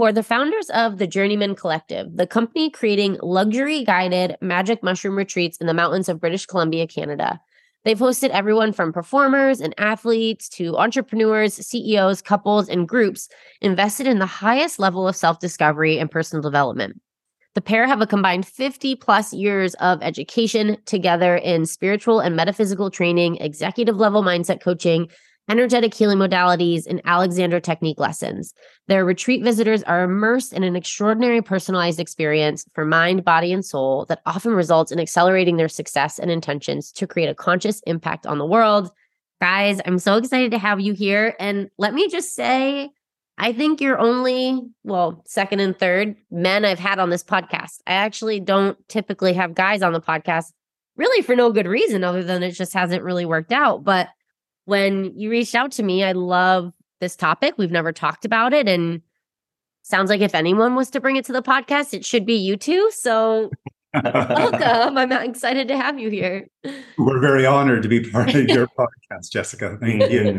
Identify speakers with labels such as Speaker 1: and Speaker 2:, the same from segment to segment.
Speaker 1: who are the founders of the Journeymen Collective, the company creating luxury guided magic mushroom retreats in the mountains of British Columbia, Canada. They've hosted everyone from performers and athletes to entrepreneurs, CEOs, couples, and groups invested in the highest level of self discovery and personal development. The pair have a combined 50 plus years of education together in spiritual and metaphysical training, executive level mindset coaching, energetic healing modalities, and Alexander technique lessons. Their retreat visitors are immersed in an extraordinary personalized experience for mind, body, and soul that often results in accelerating their success and intentions to create a conscious impact on the world. Guys, I'm so excited to have you here. And let me just say, I think you're only, well, second and third men I've had on this podcast. I actually don't typically have guys on the podcast, really for no good reason other than it just hasn't really worked out. But when you reached out to me, I love this topic. We've never talked about it. And sounds like if anyone was to bring it to the podcast, it should be you two. So welcome. I'm excited to have you here.
Speaker 2: We're very honored to be part of your podcast, Jessica. Thank you.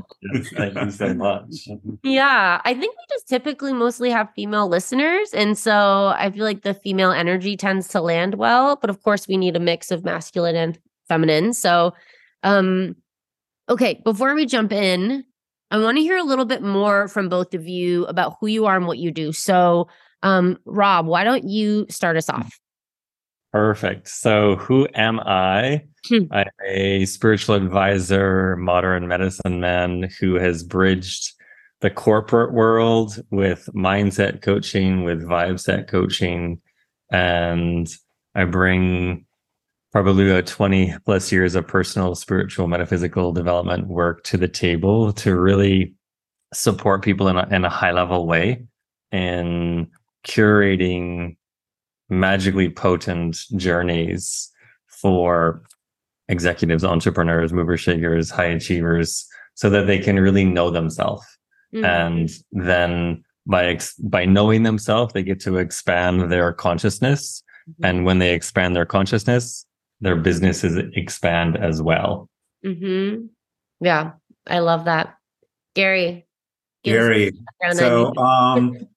Speaker 3: Thank you so much.
Speaker 1: Yeah, I think we just typically mostly have female listeners. And so I feel like the female energy tends to land well. But of course, we need a mix of masculine and feminine. So, um, Okay, before we jump in, I want to hear a little bit more from both of you about who you are and what you do. So, um, Rob, why don't you start us off?
Speaker 3: Perfect. So, who am I? Hmm. I'm a spiritual advisor, modern medicine man who has bridged the corporate world with mindset coaching, with vibe set coaching. And I bring probably about 20 plus years of personal, spiritual, metaphysical development work to the table to really support people in a, in a high level way in curating magically potent journeys for executives, entrepreneurs, mover shakers, high achievers, so that they can really know themselves. Mm-hmm. And then by ex- by knowing themselves, they get to expand their consciousness. Mm-hmm. And when they expand their consciousness, their businesses expand as well.
Speaker 1: Mm-hmm. Yeah, I love that. Gary.
Speaker 2: Gary. So, um,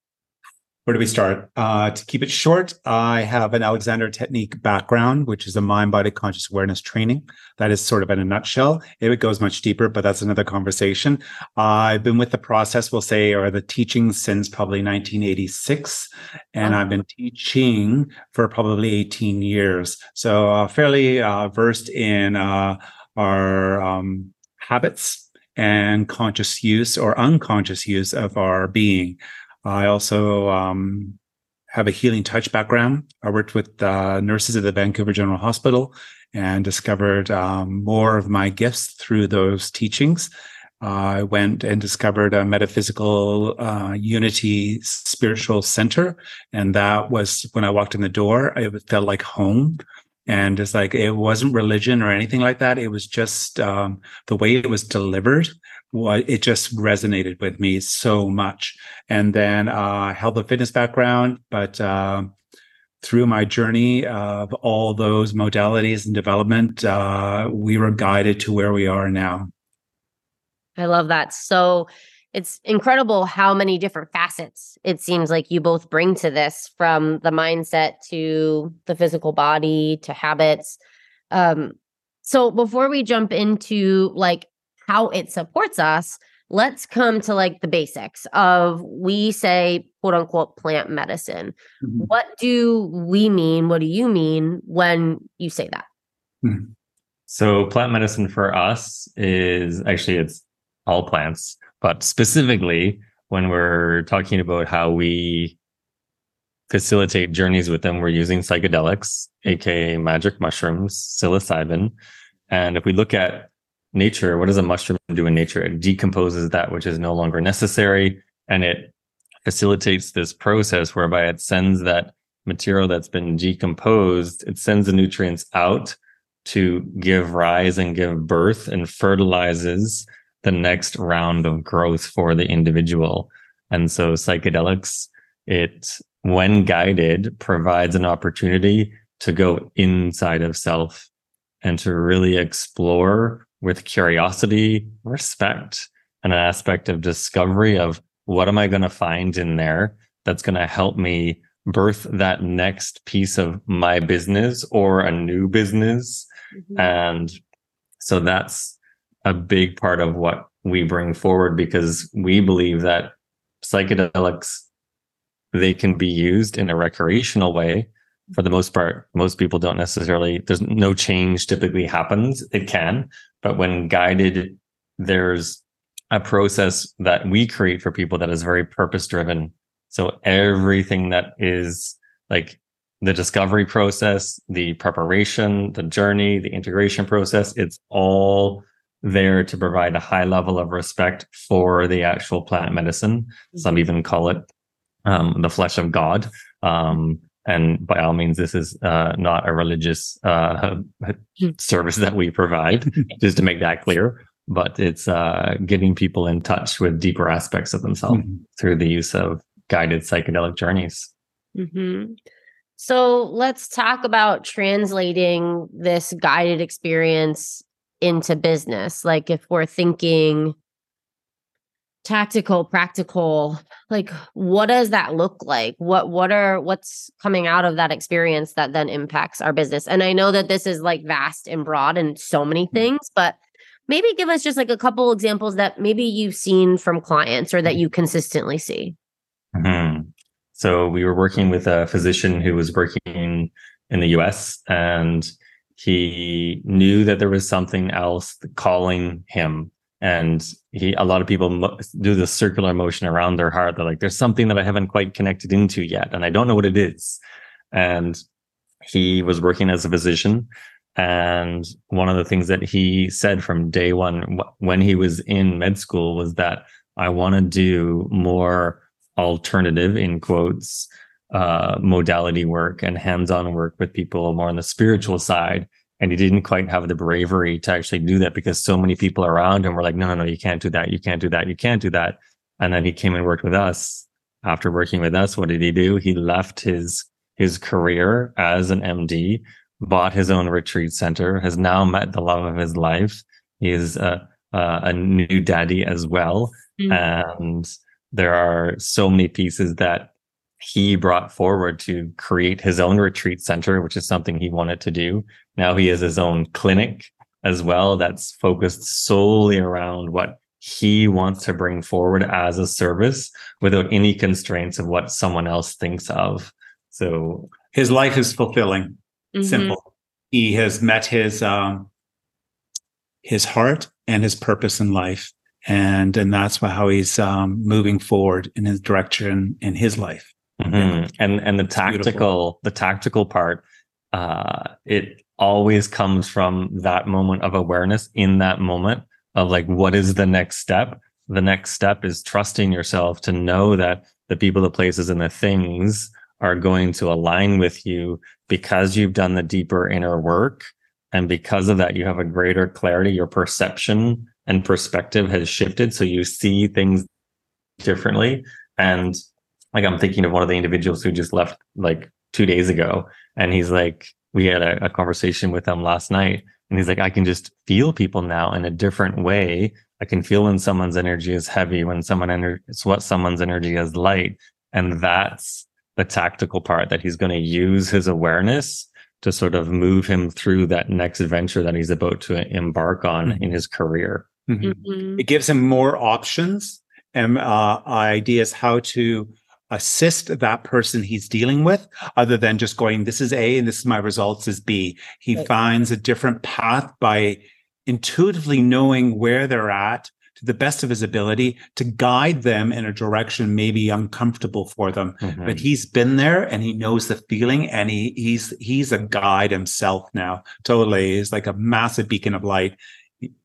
Speaker 2: where do we start? Uh, to keep it short, I have an Alexander Technique background, which is a mind body conscious awareness training. That is sort of in a nutshell. It goes much deeper, but that's another conversation. Uh, I've been with the process, we'll say, or the teaching since probably 1986. And I've been teaching for probably 18 years. So uh, fairly uh, versed in uh, our um, habits and conscious use or unconscious use of our being. I also um, have a healing touch background. I worked with uh, nurses at the Vancouver General Hospital and discovered um, more of my gifts through those teachings. Uh, I went and discovered a metaphysical uh, unity spiritual center. And that was when I walked in the door, it felt like home. And it's like, it wasn't religion or anything like that. It was just um, the way it was delivered it just resonated with me so much. And then uh, health a fitness background, but uh, through my journey of all those modalities and development, uh, we were guided to where we are now.
Speaker 1: I love that. So it's incredible how many different facets it seems like you both bring to this from the mindset to the physical body to habits. Um, so before we jump into like how it supports us. let's come to like the basics of we say quote unquote plant medicine. Mm-hmm. What do we mean? What do you mean when you say that?
Speaker 3: Mm-hmm. So plant medicine for us is actually it's all plants, but specifically when we're talking about how we facilitate journeys with them, we're using psychedelics, aka magic mushrooms, psilocybin. And if we look at nature, what does a mushroom do in nature? It decomposes that which is no longer necessary and it facilitates this process whereby it sends that material that's been decomposed, it sends the nutrients out to give rise and give birth and fertilizes the next round of growth for the individual. And so psychedelics, it, when guided, provides an opportunity to go inside of self and to really explore with curiosity, respect, and an aspect of discovery of what am I going to find in there that's going to help me birth that next piece of my business or a new business. Mm-hmm. And so that's a big part of what we bring forward because we believe that psychedelics they can be used in a recreational way. For the most part most people don't necessarily there's no change typically happens. It can but when guided there's a process that we create for people that is very purpose driven so everything that is like the discovery process the preparation the journey the integration process it's all there to provide a high level of respect for the actual plant medicine. Some mm-hmm. even call it um, the flesh of God. Um, and by all means, this is uh, not a religious uh, service that we provide, just to make that clear. But it's uh, getting people in touch with deeper aspects of themselves mm-hmm. through the use of guided psychedelic journeys.
Speaker 1: Mm-hmm. So let's talk about translating this guided experience into business like if we're thinking tactical practical like what does that look like what what are what's coming out of that experience that then impacts our business and i know that this is like vast and broad and so many mm-hmm. things but maybe give us just like a couple examples that maybe you've seen from clients or that you consistently see
Speaker 3: mm-hmm. so we were working with a physician who was working in the us and he knew that there was something else calling him. And he a lot of people do the circular motion around their heart. They're like there's something that i haven't quite connected into yet and i don't know what it is. And he was working as a physician. And one of the things that he said from day one when he was in med school was that i want to do more alternative in quotes uh, modality work and hands-on work with people more on the spiritual side. And he didn't quite have the bravery to actually do that because so many people around him were like no no no you can't do that. You can't do that. You can't do that. And then he came and worked with us. After working with us what did he do? He left his his career as an md bought his own retreat center has now met the love of his life. He is a, a, a new daddy as well. Mm-hmm. and there are so many pieces that he brought forward to create his own retreat center, which is something he wanted to do. Now he has his own clinic as well that's focused solely around what he wants to bring forward as a service without any constraints of what someone else thinks of. So
Speaker 2: his life is fulfilling. Mm-hmm. Simple. He has met his um his heart and his purpose in life. And and that's how he's um, moving forward in his direction in his life.
Speaker 3: Mm-hmm. And and the tactical the tactical part, uh, it always comes from that moment of awareness in that moment of like what is the next step. The next step is trusting yourself to know that the people, the places, and the things are going to align with you because you've done the deeper inner work. And because of that, you have a greater clarity. Your perception and perspective has shifted. So you see things differently. And like I'm thinking of one of the individuals who just left like two days ago, and he's like, we had a, a conversation with him last night, and he's like, I can just feel people now in a different way. I can feel when someone's energy is heavy, when someone ener- it's what someone's energy is light, and that's the tactical part that he's going to use his awareness to sort of move him through that next venture that he's about to embark on mm-hmm. in his career.
Speaker 2: Mm-hmm. Mm-hmm. It gives him more options and uh, ideas how to assist that person he's dealing with other than just going this is a and this is my results is b he right. finds a different path by intuitively knowing where they're at to the best of his ability to guide them in a direction maybe uncomfortable for them mm-hmm. but he's been there and he knows the feeling and he he's he's a guide himself now totally he's like a massive beacon of light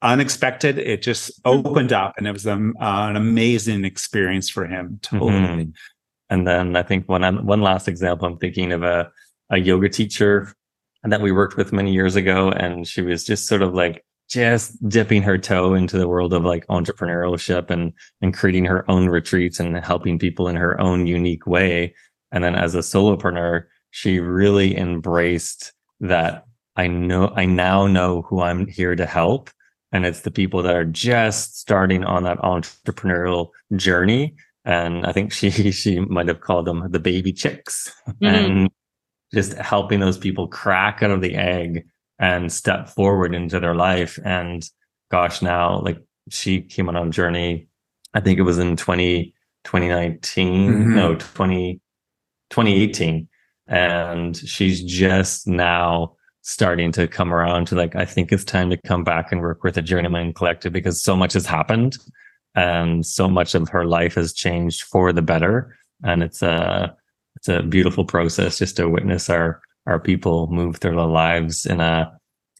Speaker 2: unexpected it just mm-hmm. opened up and it was a, uh, an amazing experience for him totally mm-hmm.
Speaker 3: And then i think one one last example i'm thinking of a a yoga teacher that we worked with many years ago and she was just sort of like just dipping her toe into the world of like entrepreneurship and and creating her own retreats and helping people in her own unique way. And then as a solopreneur she really embraced that i know i now know who i'm here to help. And it's the people that are just starting on that entrepreneurial journey and i think she she might have called them the baby chicks mm-hmm. and just helping those people crack out of the egg and step forward into their life. And gosh, now like she came on a journey, I think it was in 20, 2019, mm-hmm. no, 20, 2018. And she's just now starting to come around to like, I think it's time to come back and work with a Journeymen Collective because so much has happened and so much of her life has changed for the better. And it's a, it's a beautiful process just to witness our our people move through their lives in a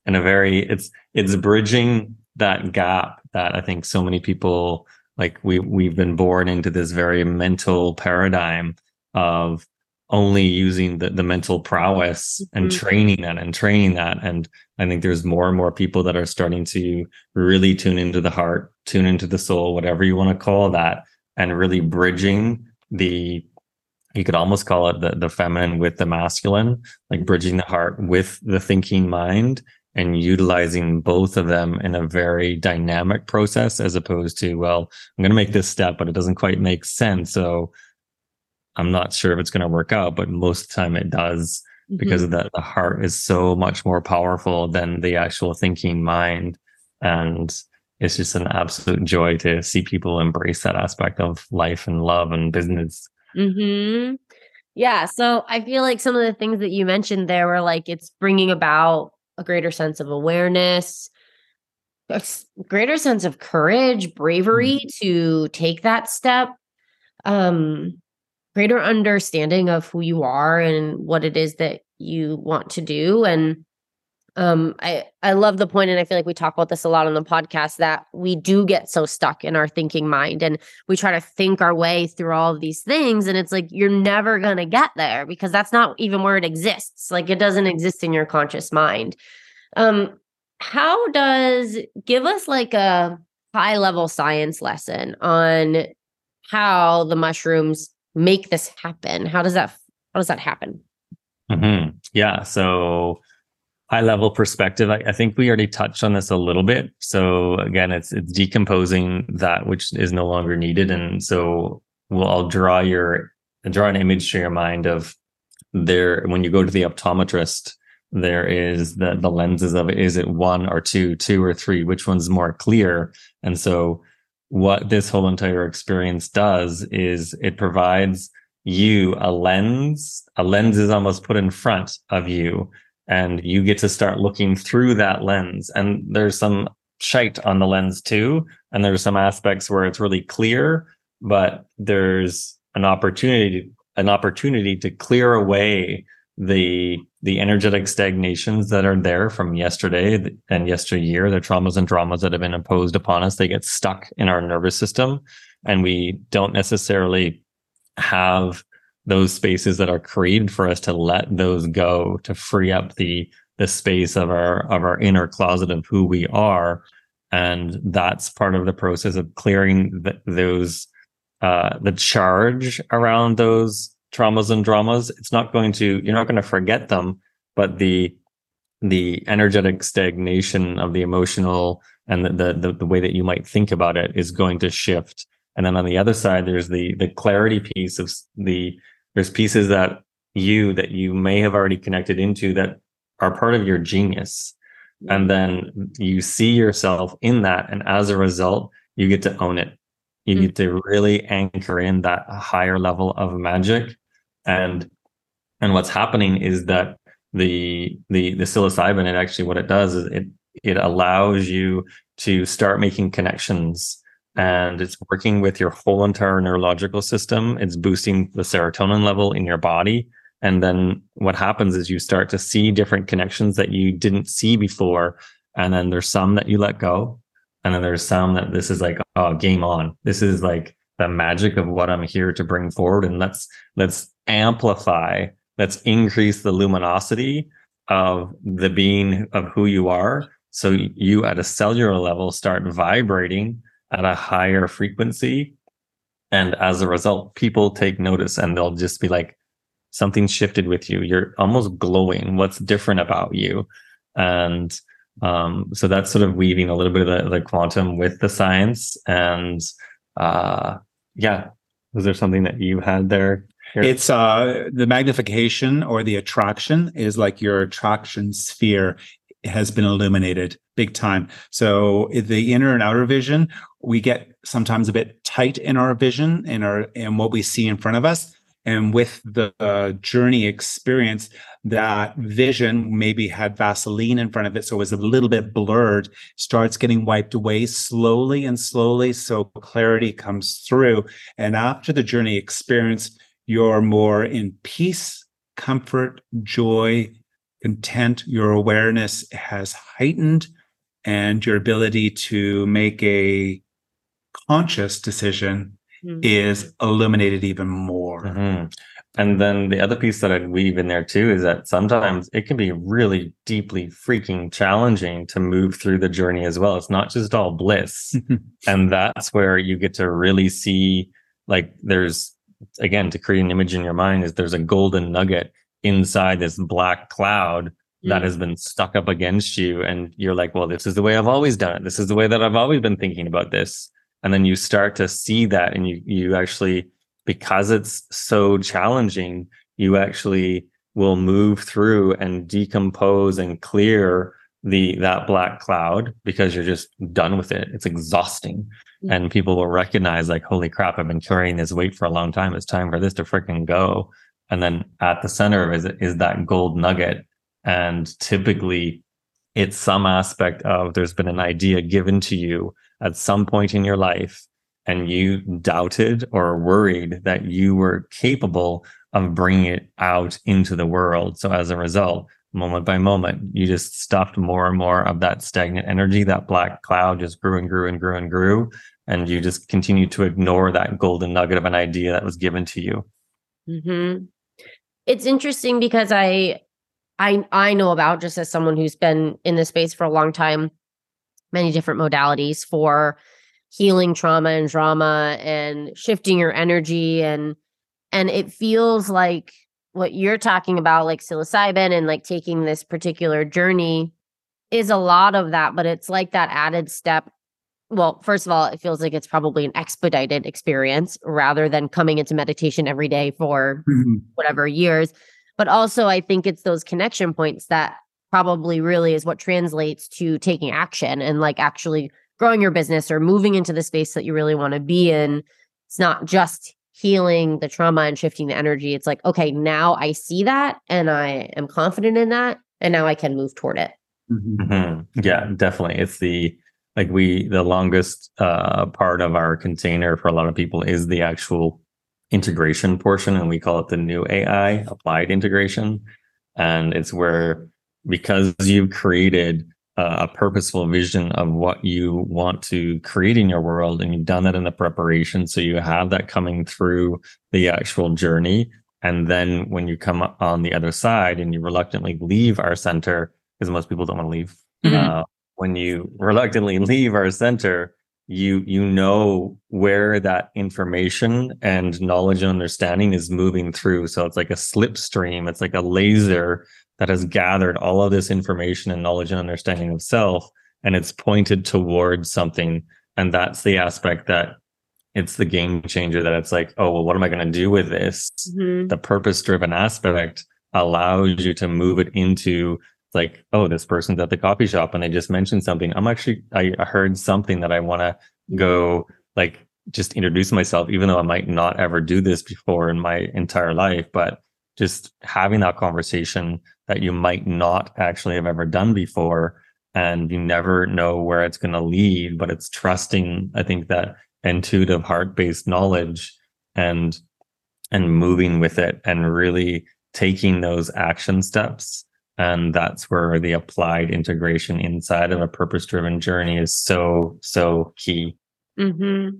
Speaker 3: in a very it's it's bridging that gap that I think so many people like we we've been born into this very mental paradigm of only using the, the mental prowess and mm-hmm. training that and training that and i think there's more and more people that are starting to really tune into the heart tune into the soul whatever you want to call that and really bridging the you could almost call it the, the feminine with the masculine, like bridging the heart with the thinking mind and utilizing both of them in a very dynamic process as opposed to, well, I'm going to make this step, but it doesn't quite make sense. So I'm not sure if it's going to work out, but most of the time it does mm-hmm. because of that. The heart is so much more powerful than the actual thinking mind. And it's just an absolute joy to see people embrace that aspect of life and love and business.
Speaker 1: Hmm. Yeah. So I feel like some of the things that you mentioned there were like it's bringing about a greater sense of awareness, a greater sense of courage, bravery mm-hmm. to take that step, um, greater understanding of who you are and what it is that you want to do, and um i i love the point and i feel like we talk about this a lot on the podcast that we do get so stuck in our thinking mind and we try to think our way through all of these things and it's like you're never going to get there because that's not even where it exists. Like it doesn't exist in your conscious mind. Um how does give us like a high level science lesson on how the mushrooms make this happen how does that how does that happen
Speaker 3: mm-hmm. yeah so high level perspective, I, I, think we already touched on this a little bit. So again, it's it's decomposing that which is no longer needed, and so we'll I'll draw your draw an image to your mind of there when you go to the optometrist. There is the the lenses of it. Is it one or two, two or three? Which one's more clear? And so, what this whole entire experience does is it provides you a lens. A lens is almost put in front of you and you get to start looking through that lens. And there's some shite on the lens too. And there's some aspects where it's really clear, but there's an opportunity, an opportunity to clear away the the energetic stagnations that are there from yesterday and yesteryear, the traumas and dramas that have been imposed upon us. They get stuck in our nervous system, and we don't necessarily have those spaces that are created for us to let those go to free up the the space of our of our inner closet of who we are and that's part of the process of clearing those uh, the charge around those traumas and dramas it's not going to you're not going to forget them but the the energetic stagnation of the emotional and the, the the way that you might think about it is going to shift. And then on the other side there's the the clarity piece of the there's pieces that you that you may have already connected into that are part of your genius. And then you see yourself in that and as a result you get to own it. You mm-hmm. get to really anchor in that higher level of magic and and what's happening is that the the the psilocybin it actually what it does is it it allows you to start making connections. And it's working with your whole entire neurological system. It's boosting the serotonin level in your body. And then what happens is you start to see different connections that you didn't see before. And then there's some that you let go. And then there's some that this is like oh game on. This is like the magic of what i'm here to bring forward. And let's let's amplify let's increase the luminosity of the being of who you are. So you at a cellular level start vibrating at a higher frequency. And as a result people take notice and they'll just be like something shifted with you. You're almost glowing. What's different about you? And um, so that's sort of weaving a little bit of the, the quantum with the science. And uh, yeah. Was there something that you had there
Speaker 2: it's uh the magnification or the attraction is like your attraction sphere has been illuminated big time. So the inner and outer vision we get sometimes a bit tight in our vision and our in what we see in front of us. And with the uh, journey experience that vision maybe had vaseline in front of it so it was a little bit blurred starts getting wiped away slowly and slowly so clarity comes through. And after the journey experience you're more in peace comfort joy content your awareness has heightened and your ability to make a conscious decision mm-hmm. is illuminated even more.
Speaker 3: Mm-hmm. And then the other piece that I'd weave in there too is that sometimes it can be really deeply freaking challenging to move through the journey as well. It's not just all bliss. and that's where you get to really see like there's again to create an image in your mind is there's a golden nugget inside this black cloud that mm. has been stuck up against you and you're like well this is the way i've always done it. This is the way that i've always been thinking about this. And then you start to see that and you you actually because it's so challenging you actually will move through and decompose and clear the that black cloud because you're just done with it. It's exhausting mm-hmm. and people will recognize like holy crap i've been carrying this weight for a long time it's time for this to freaking go and then at the center is is that gold nugget and typically it's some aspect of there's been an idea given to you at some point in your life and you doubted or worried that you were capable of bringing it out into the world. So as a result, moment by moment, you just stuffed more and more of that stagnant energy. That black cloud just grew and grew and grew and grew. And you just continue to ignore that golden nugget of an idea that was given to you.
Speaker 1: Mm-hmm. It's interesting because I, I, I know about just as someone who's been in this space for a long time many different modalities for healing trauma and drama and shifting your energy and and it feels like what you're talking about like psilocybin and like taking this particular journey is a lot of that but it's like that added step well first of all it feels like it's probably an expedited experience rather than coming into meditation every day for mm-hmm. whatever years but also i think it's those connection points that probably really is what translates to taking action and like actually growing your business or moving into the space that you really want to be in. It's not just healing the trauma and shifting the energy. It's like, okay, now I see that and I am confident in that. And now I can move toward it.
Speaker 3: Mm-hmm. mm-hmm. Yeah, definitely. It's the like we the longest uh, part of our container for a lot of people is the actual integration portion, and we call it the new AI applied integration. And it's where because you've created a purposeful vision of what you want to create in your world and you've done that in the preparation so you have that coming through the actual journey and then when you come on the other side and you reluctantly leave our center because most people don't want to leave mm-hmm. uh, when you reluctantly leave our center you you know where that information and knowledge and understanding is moving through so it's like a slipstream it's like a laser that has gathered all of this information and knowledge and understanding of self and it's pointed towards something and that's the aspect that it's the game changer that it's like oh well what am i going to do with this mm-hmm. the purpose driven aspect allows you to move it into like, oh, this person's at the coffee shop and they just mentioned something. I'm actually, I heard something that I want to go like just introduce myself, even though I might not ever do this before in my entire life, but just having that conversation that you might not actually have ever done before. And you never know where it's going to lead, but it's trusting, I think that intuitive heart based knowledge and, and moving with it and really taking those action steps and that's where the applied integration inside of a purpose driven journey is so, so key.
Speaker 1: Mm-hmm.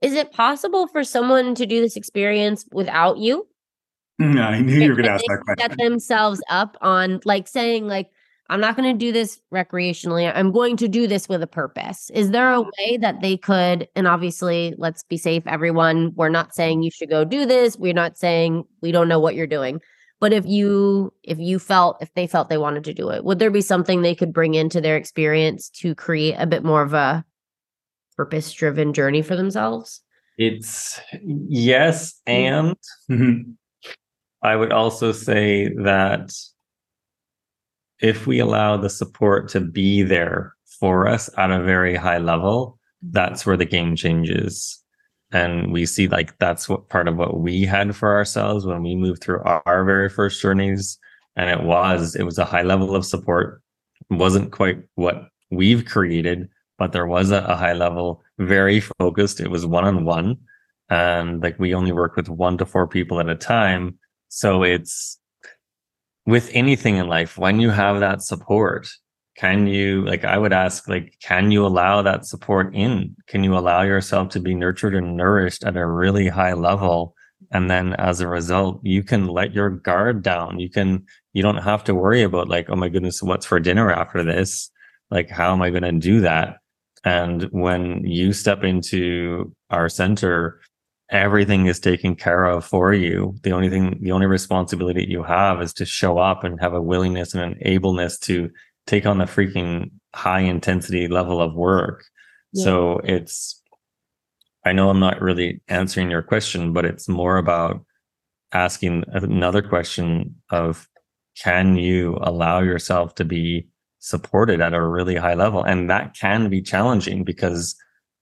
Speaker 1: Is it possible for someone to do this experience without you?
Speaker 2: No, I knew you were going to ask that question.
Speaker 1: Set themselves up on like saying like, I'm not going to do this recreationally. I'm going to do this with a purpose. Is there a way that they could, and obviously, let's be safe, everyone. We're not saying you should go do this. We're not saying we don't know what you're doing but if you if you felt if they felt they wanted to do it would there be something they could bring into their experience to create a bit more of a purpose driven journey for themselves
Speaker 3: it's yes and mm-hmm. I would also say that if we allow the support to be there for us at a very high level mm-hmm. that's where the game changes. And we see like that's what part of what we had for ourselves when we moved through our, very first journeys. And it was it was a high level of support. It wasn't quite what we've created but there was a, a high level very focused. It was one-on-one. And like we only work with one to four people at a time so it's with anything in life when you have that support can you like i would ask like can you allow that support in? Can you allow yourself to be nurtured and nourished at a really high level? And then as a result you can let your guard down. You can you don't have to worry about like oh my goodness what's for dinner after this? Like how am i going to do that? And when you step into our center everything is taken care of for you the only thing the only responsibility you have is to show up and have a willingness and an ableness to take on the freaking high intensity level of work. Yeah. So it's, I know I'm not really answering your question, but it's more about asking another question of can you allow yourself to be supported at a really high level? And that can be challenging because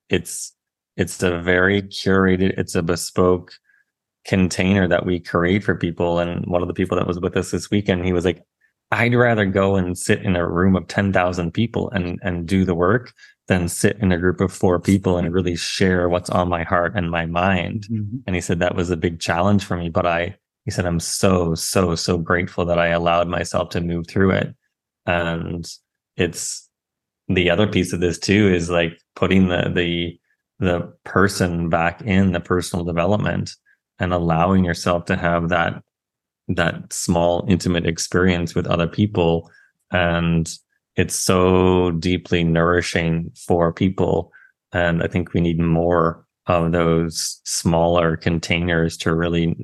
Speaker 3: it's, it's a very curated, it's a bespoke container that we create for people. And one of the people that was with us this weekend, he was like, I'd rather go and sit in a room of 10,000 people and, and do the work than sit in a group of four people and really share what's on my heart and my mind. Mm-hmm. And he said that was a big challenge for me, but I, he said, I'm so, so, so grateful that I allowed myself to move through it. And it's the other piece of this too is like putting the, the, the person back in the personal development and allowing yourself to have that that small intimate experience with other people. And it's so deeply nourishing for people. And i think we need more of those smaller containers to really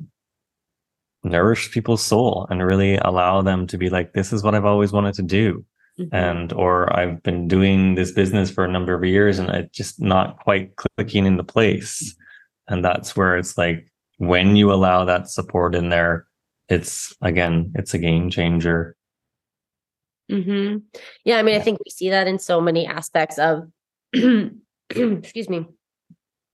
Speaker 3: nourish people's soul and really allow them to be like this is what i've always wanted to do mm-hmm. and or i've been doing this business for a number of years and it's just not quite clicking into place and that's where it's like when you allow that support in there it's again, it's a game changer.
Speaker 1: Mm-hmm. Yeah, I mean, I think we see that in so many aspects of, excuse me,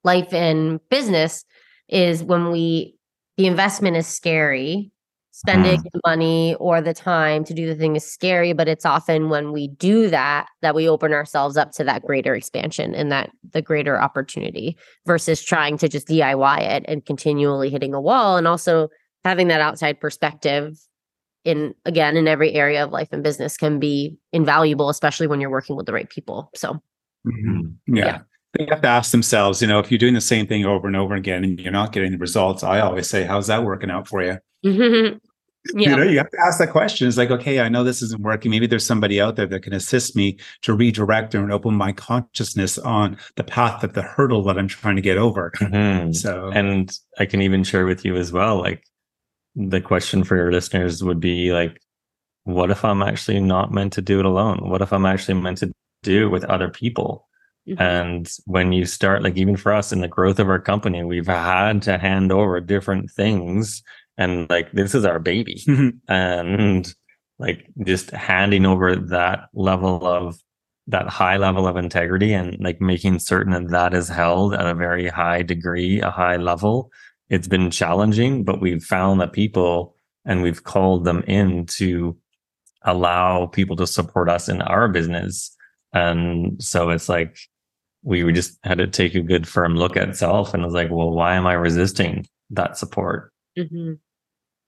Speaker 1: life and business. Is when we the investment is scary, spending mm. the money or the time to do the thing is scary, but it's often when we do that that we open ourselves up to that greater expansion and that the greater opportunity versus trying to just DIY it and continually hitting a wall and also having that outside perspective in again in every area of life and business can be invaluable especially when you're working with the right people so
Speaker 2: mm-hmm. yeah. yeah. they have to ask themselves you know if you're doing the same thing over and over again and you're not getting the results i always say how's that working out for you mm-hmm. yeah. you know you have to ask that question it's like okay i know this isn't working maybe there's somebody out there that can assist me to redirect and open my consciousness on the path of the hurdle that i'm trying to get over mm-hmm. so
Speaker 3: and i can even share with you as well like the question for your listeners would be like, what if I'm actually not meant to do it alone? What if I'm actually meant to do it with other people? Mm-hmm. And when you start, like even for us in the growth of our company, we've had to hand over different things. And like, this is our baby. Mm-hmm. And like just handing over that level of that high level of integrity and like making certain that that is held at a very high degree, a high level. It's been challenging, but we've found that people and we've called them in to allow people to support us in our business. And so it's like we just had to take a good firm look at self and was like, well, why am I resisting that support? Mm-hmm.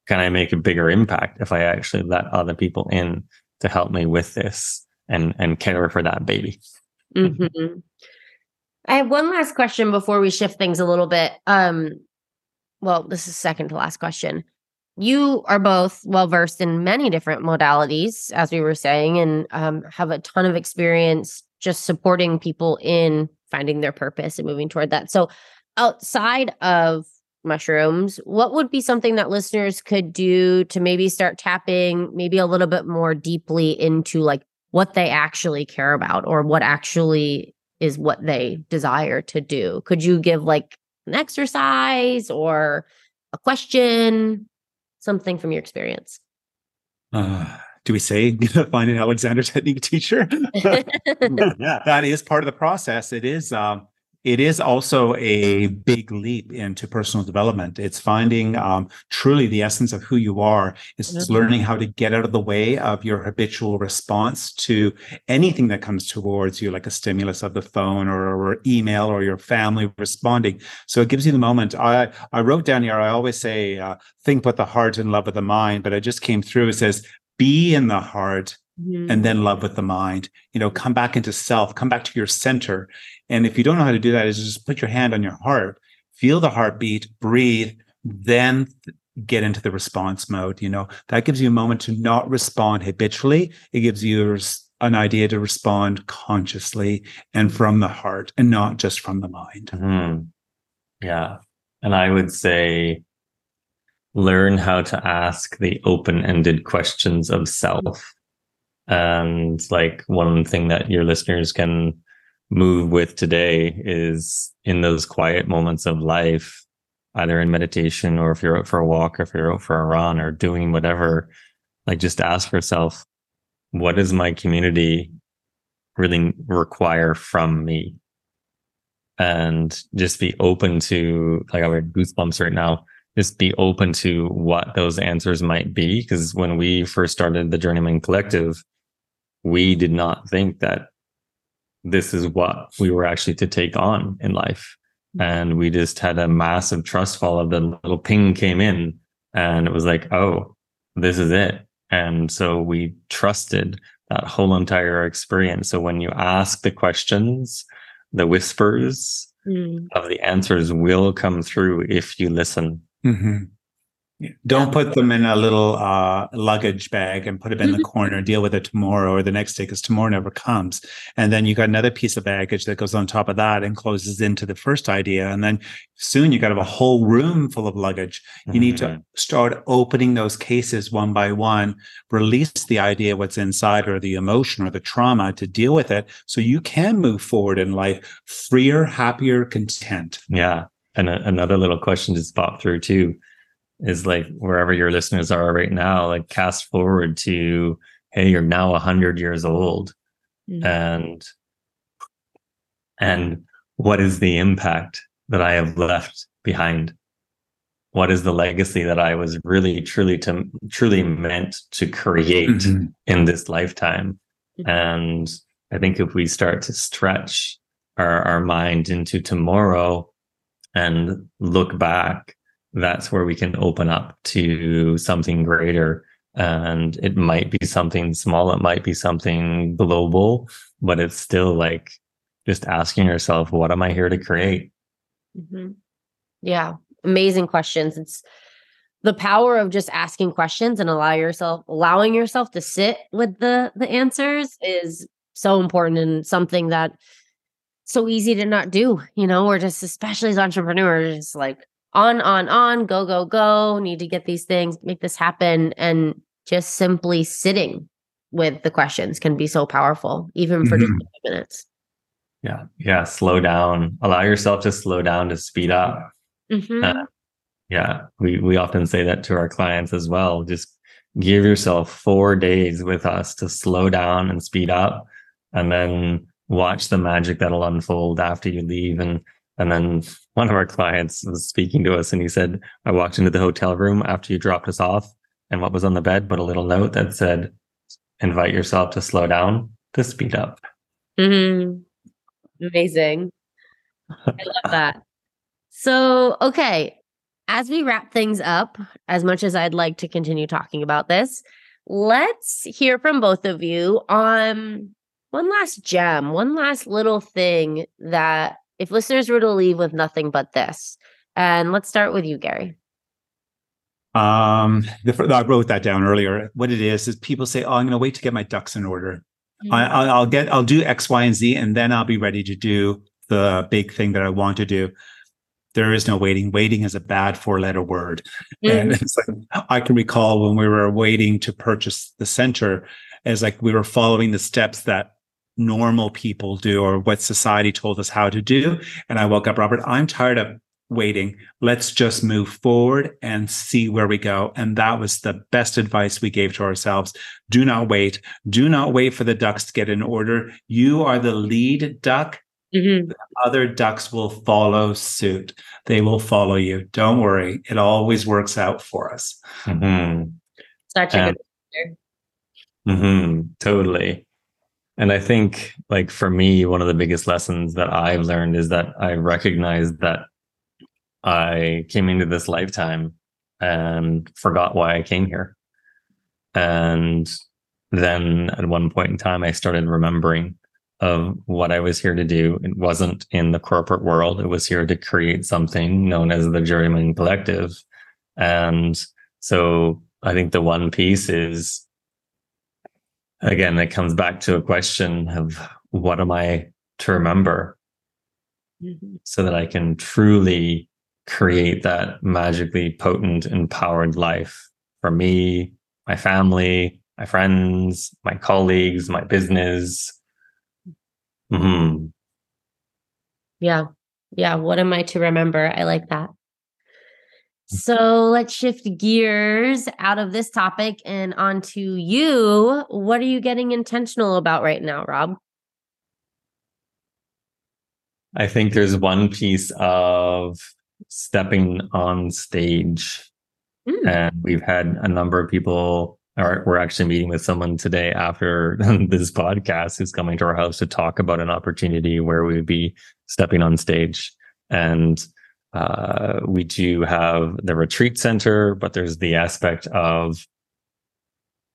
Speaker 3: Can I make a bigger impact if I actually let other people in to help me with this? and and care for that baby.
Speaker 1: Mm-hmm. I have one last question before we shift things a little bit. Um, well, this is second to last question. You are both well versed in many different modalities, as we were saying, and um, have a ton of experience just supporting people in finding their purpose and moving toward that. So, outside of mushrooms, what would be something that listeners could do to maybe start tapping maybe a little bit more deeply into like what they actually care about or what actually is what they desire to do. Could you give like an exercise or a question, something from your experience?
Speaker 2: Uh, do we say find an Alexander technique teacher? yeah, that is part of the process. It is um, it is also a big leap into personal development. It's finding um, truly the essence of who you are. It's mm-hmm. learning how to get out of the way of your habitual response to anything that comes towards you, like a stimulus of the phone or, or email or your family responding. So it gives you the moment. I I wrote down here. I always say uh, think with the heart and love with the mind, but it just came through. It says be in the heart Mm-hmm. and then love with the mind you know come back into self come back to your center and if you don't know how to do that, is just put your hand on your heart, feel the heartbeat, breathe, then get into the response mode. You know, that gives you a moment to not respond habitually. It gives you an idea to respond consciously and from the heart and not just from the mind.
Speaker 3: Mm-hmm. Yeah. And I would say, learn how to ask the open ended questions of self. And like one thing that your listeners can move with today is in those quiet moments of life, either in meditation or if you're out for a walk or if you're out for a run or doing whatever, like just ask yourself, what does my community really require from me? And just be open to, like I have goosebumps right now, just be open to what those answers might be. Because when we first started the Journeymen Collective, we did not think that this is what we were actually to take on in life. And we just had a massive trust fall of the little ping came in and it was like, oh, this is it. And so we trusted that whole entire experience. So when you ask the questions, the whispers mm. of the answers will come through if you listen. Mm-hmm.
Speaker 2: Don't put them in a little uh, luggage bag and put them in the corner. Deal with it tomorrow or the next day because tomorrow never comes. And then you got another piece of baggage that goes on top of that and closes into the first idea. And then soon you got have a whole room full of luggage. You mm-hmm. need to mm-hmm. start opening those cases one by one, release the idea what's inside or the emotion or the trauma to deal with it, so you can move forward in life freer, happier, content.
Speaker 3: Yeah. And a- another little question just popped through too is like wherever your listeners are right now, like cast forward to, hey, you're now hundred years old. Mm-hmm. And and what is the impact that I have left behind? What is the legacy that I was really truly to truly meant to create mm-hmm. in this lifetime? Mm-hmm. And I think if we start to stretch our, our mind into tomorrow and look back that's where we can open up to something greater. And it might be something small, it might be something global, but it's still like just asking yourself, what am I here to create?
Speaker 1: Mm-hmm. Yeah, amazing questions. It's the power of just asking questions and allow yourself allowing yourself to sit with the the answers is so important and something that so easy to not do you know we're just especially as entrepreneurs just like on, on, on, go, go, go, need to get these things, make this happen. And just simply sitting with the questions can be so powerful, even for mm-hmm. just minutes.
Speaker 3: Yeah. Yeah. Slow down. Allow yourself to slow down to speed up. Mm-hmm. Uh, yeah. We, we often say that to our clients as well. Just give yourself four days with us to slow down and speed up and then watch the magic that'll unfold after you leave and and then one of our clients was speaking to us and he said i walked into the hotel room after you dropped us off and what was on the bed but a little note that said invite yourself to slow down to speed up
Speaker 1: mm-hmm. amazing. I love that. So okay. As we wrap things up, as much as I'd like to continue talking about this, let's hear from both of you on one last gem, one last little thing that if listeners were to leave with nothing but this. And let's start with you, Gary.
Speaker 2: Um, the, I wrote that down earlier. What it is is people say, "Oh, I'm going to wait to get my ducks in order. Mm-hmm. I, I'll get, I'll do X, Y, and Z, and then I'll be ready to do the big thing that I want to do." there is no waiting. Waiting is a bad four letter word. Mm-hmm. And it's like, I can recall when we were waiting to purchase the center, as like we were following the steps that normal people do or what society told us how to do. And I woke up, Robert, I'm tired of waiting. Let's just move forward and see where we go. And that was the best advice we gave to ourselves. Do not wait. Do not wait for the ducks to get in order. You are the lead duck Mm-hmm. Other ducks will follow suit. They will follow you. Don't worry. It always works out for us.
Speaker 3: Mm-hmm. Such a good mm-hmm, Totally. And I think, like, for me, one of the biggest lessons that I've learned is that I recognized that I came into this lifetime and forgot why I came here. And then at one point in time, I started remembering of what I was here to do. It wasn't in the corporate world. It was here to create something known as the Journeymen Collective. And so I think the one piece is, again, it comes back to a question of what am I to remember mm-hmm. so that I can truly create that magically potent, empowered life for me, my family, my friends, my colleagues, my business,
Speaker 1: Mm-hmm. Yeah. Yeah. What am I to remember? I like that. So let's shift gears out of this topic and onto you. What are you getting intentional about right now, Rob?
Speaker 3: I think there's one piece of stepping on stage. Mm. And we've had a number of people or we're actually meeting with someone today after this podcast who's coming to our house to talk about an opportunity where we would be stepping on stage. And uh, we do have the retreat center, but there's the aspect of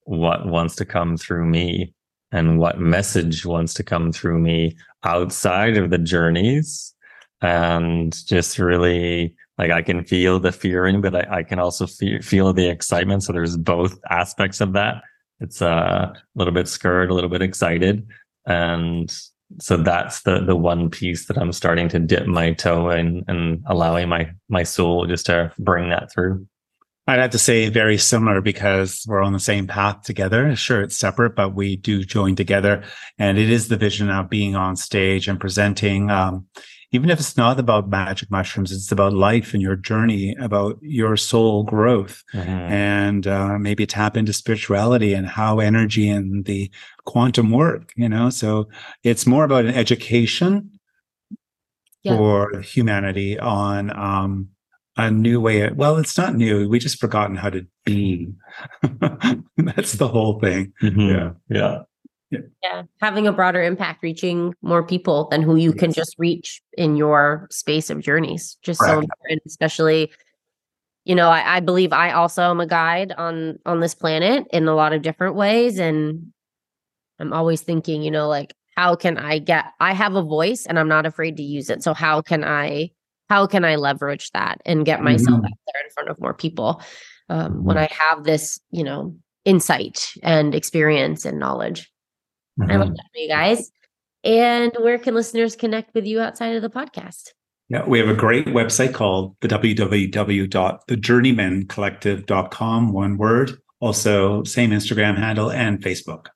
Speaker 3: what wants to come through me and what message wants to come through me outside of the journeys and just really like I can feel the fearing, but I, I can also feel, feel the excitement. So there's both aspects of that. It's uh, a little bit scared, a little bit excited. And so that's the the one piece that I'm starting to dip my toe in and allowing my my soul just to bring that through.
Speaker 2: I'd have to say very similar because we're on the same path together. Sure, it's separate, but we do join together. And it is the vision of being on stage and presenting um, even if it's not about magic mushrooms, it's about life and your journey, about your soul growth, mm-hmm. and uh, maybe tap into spirituality and how energy and the quantum work. You know, so it's more about an education yeah. for humanity on um, a new way. Of, well, it's not new. We just forgotten how to be. That's the whole thing.
Speaker 3: Mm-hmm. Yeah, yeah
Speaker 1: yeah. having a broader impact reaching more people than who you yes. can just reach in your space of journeys just so important especially you know I, I, believe i also am a guide on on this planet in a lot of different ways and i'm always thinking you know like how can i get i have a voice and i'm not afraid to use it so how can i how can i leverage that and get myself mm-hmm. out there in front of more people um, when i have this you know insight and experience and knowledge Mm-hmm. I love mm-hmm. that for you guys. And where can listeners connect with you outside of the podcast?
Speaker 2: Yeah, we have a great website called the www.thejourneymencollective.com, one word. Also, same Instagram handle and Facebook.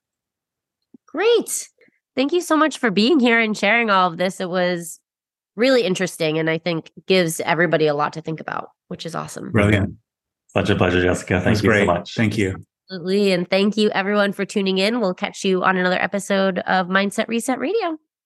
Speaker 1: Great. Thank you so much for being here and sharing all of this. It was really interesting and I think gives everybody a lot to think about, which is awesome.
Speaker 2: Brilliant.
Speaker 3: Such a pleasure, Jessica. Thank you
Speaker 2: great.
Speaker 3: so much.
Speaker 2: Thank you.
Speaker 1: Absolutely. And thank you everyone for tuning in. We'll catch you on another episode of Mindset Reset Radio.